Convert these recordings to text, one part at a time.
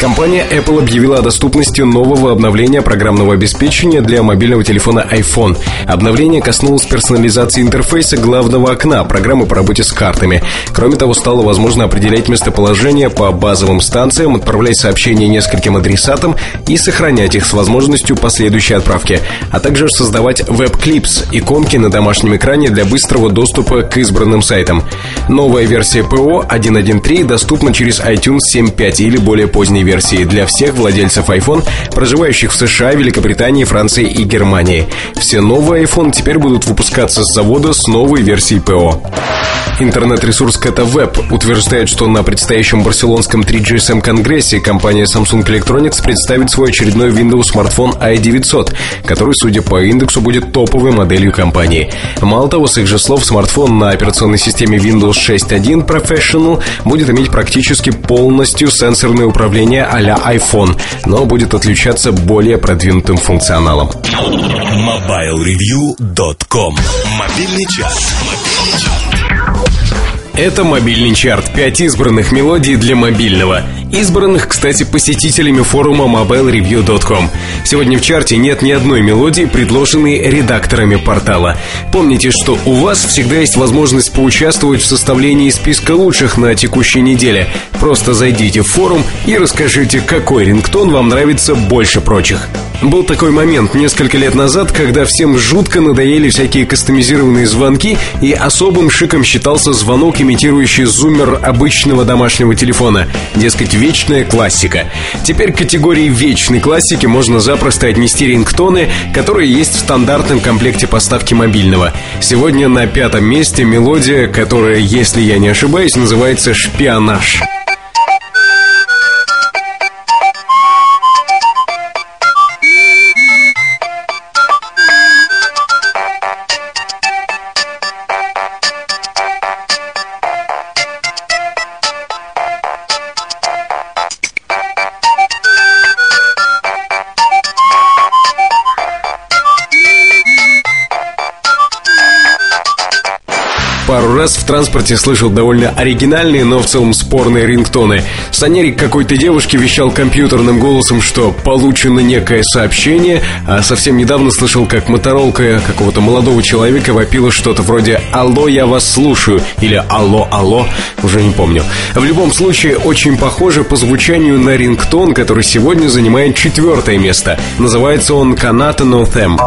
Компания Apple объявила о доступности нового обновления программного обеспечения для мобильного телефона iPhone. Обновление коснулось персонализации интерфейса главного окна программы по работе с картами. Кроме того, стало возможно определять местоположение по базовым станциям, отправлять сообщения нескольким адресатам и сохранять их с возможностью последующей отправки, а также создавать веб-клипс, иконки на домашнем экране для быстрого доступа к избранным сайтам. Новая версия ПО 1.1.3 доступна через iTunes 7.5 или более поздней версии для всех владельцев iPhone, проживающих в США, Великобритании, Франции и Германии. Все новые iPhone теперь будут выпускаться с завода с новой версией ПО. Интернет-ресурс KetaWeb утверждает, что на предстоящем барселонском 3GSM конгрессе компания Samsung Electronics представит свой очередной Windows смартфон i900, который, судя по индексу, будет топовой моделью компании. Мало того, с их же слов, смартфон на операционной системе Windows 6.1 Professional будет иметь практически полностью сенсорное управление а-ля iPhone, но будет отличаться более продвинутым функционалом. MobileReview.com Мобильный час. Мобильный час. Это мобильный чарт. Пять избранных мелодий для мобильного. Избранных, кстати, посетителями форума mobilereview.com. Сегодня в чарте нет ни одной мелодии, предложенной редакторами портала. Помните, что у вас всегда есть возможность поучаствовать в составлении списка лучших на текущей неделе. Просто зайдите в форум и расскажите, какой рингтон вам нравится больше прочих. Был такой момент несколько лет назад, когда всем жутко надоели всякие кастомизированные звонки, и особым шиком считался звонок, имитирующий зуммер обычного домашнего телефона. Дескать, вечная классика. Теперь к категории вечной классики можно запросто отнести рингтоны, которые есть в стандартном комплекте поставки мобильного. Сегодня на пятом месте мелодия, которая, если я не ошибаюсь, называется «Шпионаж». Раз в транспорте слышал довольно оригинальные, но в целом спорные рингтоны. Санерик какой-то девушки вещал компьютерным голосом, что получено некое сообщение, а совсем недавно слышал, как моторолка какого-то молодого человека вопила что-то вроде «Алло, я вас слушаю» или «Алло, алло», уже не помню. В любом случае, очень похоже по звучанию на рингтон, который сегодня занимает четвертое место. Называется он «Каната No Them».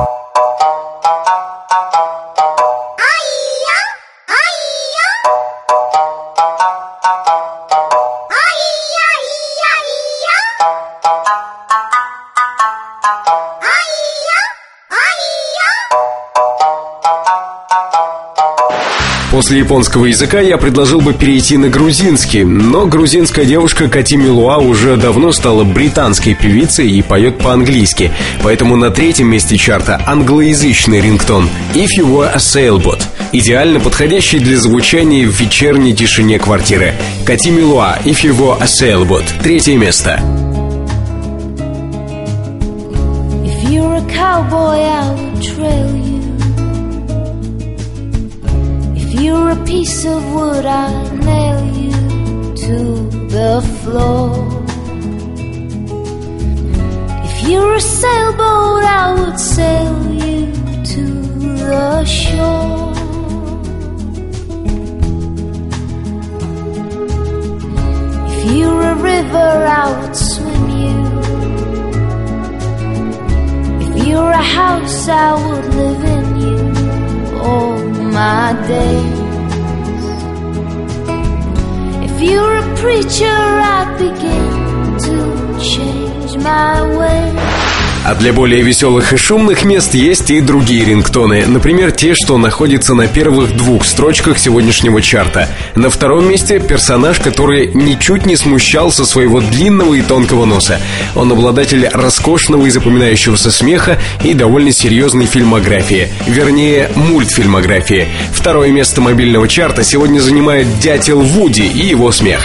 После японского языка я предложил бы перейти на грузинский, но грузинская девушка Кати Милуа уже давно стала британской певицей и поет по-английски, поэтому на третьем месте чарта англоязычный рингтон «If You Were a Sailboat», идеально подходящий для звучания в вечерней тишине квартиры. Кати Милуа «If You Were a Sailboat», третье место. If you're a cowboy, I will trail you. Piece of wood, I'll nail you to the floor. If you're a sailboat, I would sail you to the shore. If you're a river, I would swim you. If you're a house, I would live in you all my days. You're a preacher, I'd begin to change my ways. А для более веселых и шумных мест есть и другие рингтоны. Например, те, что находятся на первых двух строчках сегодняшнего чарта. На втором месте персонаж, который ничуть не смущался своего длинного и тонкого носа. Он обладатель роскошного и запоминающегося смеха и довольно серьезной фильмографии. Вернее, мультфильмографии. Второе место мобильного чарта сегодня занимает дятел Вуди и его смех.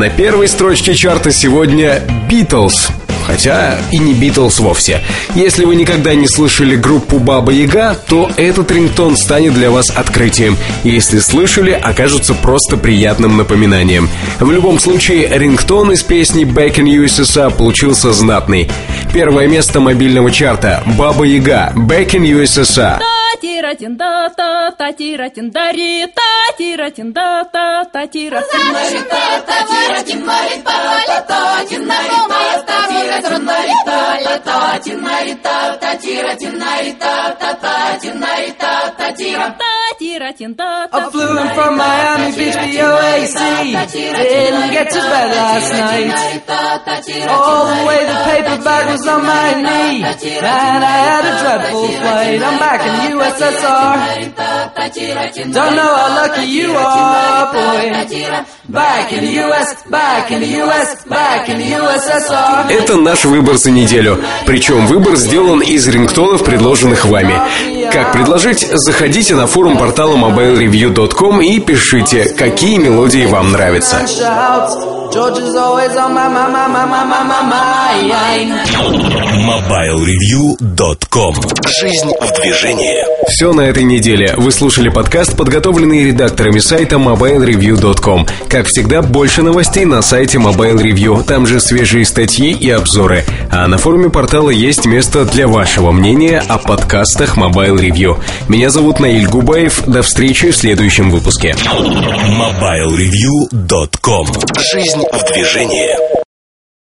На первой строчке чарта сегодня «Битлз». Хотя и не Битлз вовсе. Если вы никогда не слышали группу Баба Яга, то этот рингтон станет для вас открытием. Если слышали, окажется просто приятным напоминанием. В любом случае, рингтон из песни Back in USSR получился знатный. Первое место мобильного чарта Баба Яга Back in USSR. Тира тинда та та тира тиндари та тира тинда та та тира тиндари та та тира тиндари та та тиндари та та тира тиндари та та тиндари та та тира тиндари та та та тиндари та та тира та I flew in from Miami Beach to OAC. Didn't get to bed last night. All the way the paper bag was on my knee. Man, I had a dreadful flight. I'm back in the USSR. Don't know how lucky you are, boy. Back in the US, back in the US, back in the USSR. Это наш выбор за неделю. Причем выбор сделан из рингтонов, предложенных вами. Как предложить? Заходите на форум портала mobilereview.com и пишите, какие мелодии вам нравятся. Shouts. Georgia's always on my, my, my, my, my, my, my mind. MobileReview.com Жизнь в движении. Все на этой неделе. Вы слушали подкаст, подготовленный редакторами сайта mobilereview.com. Как всегда, больше новостей на сайте Mobile Review. Там же свежие статьи и обзоры. А на форуме портала есть место для вашего мнения о подкастах Mobile Review. Меня зовут Наиль Губаев. До встречи в следующем выпуске. MobileReview.com Жизнь в движении.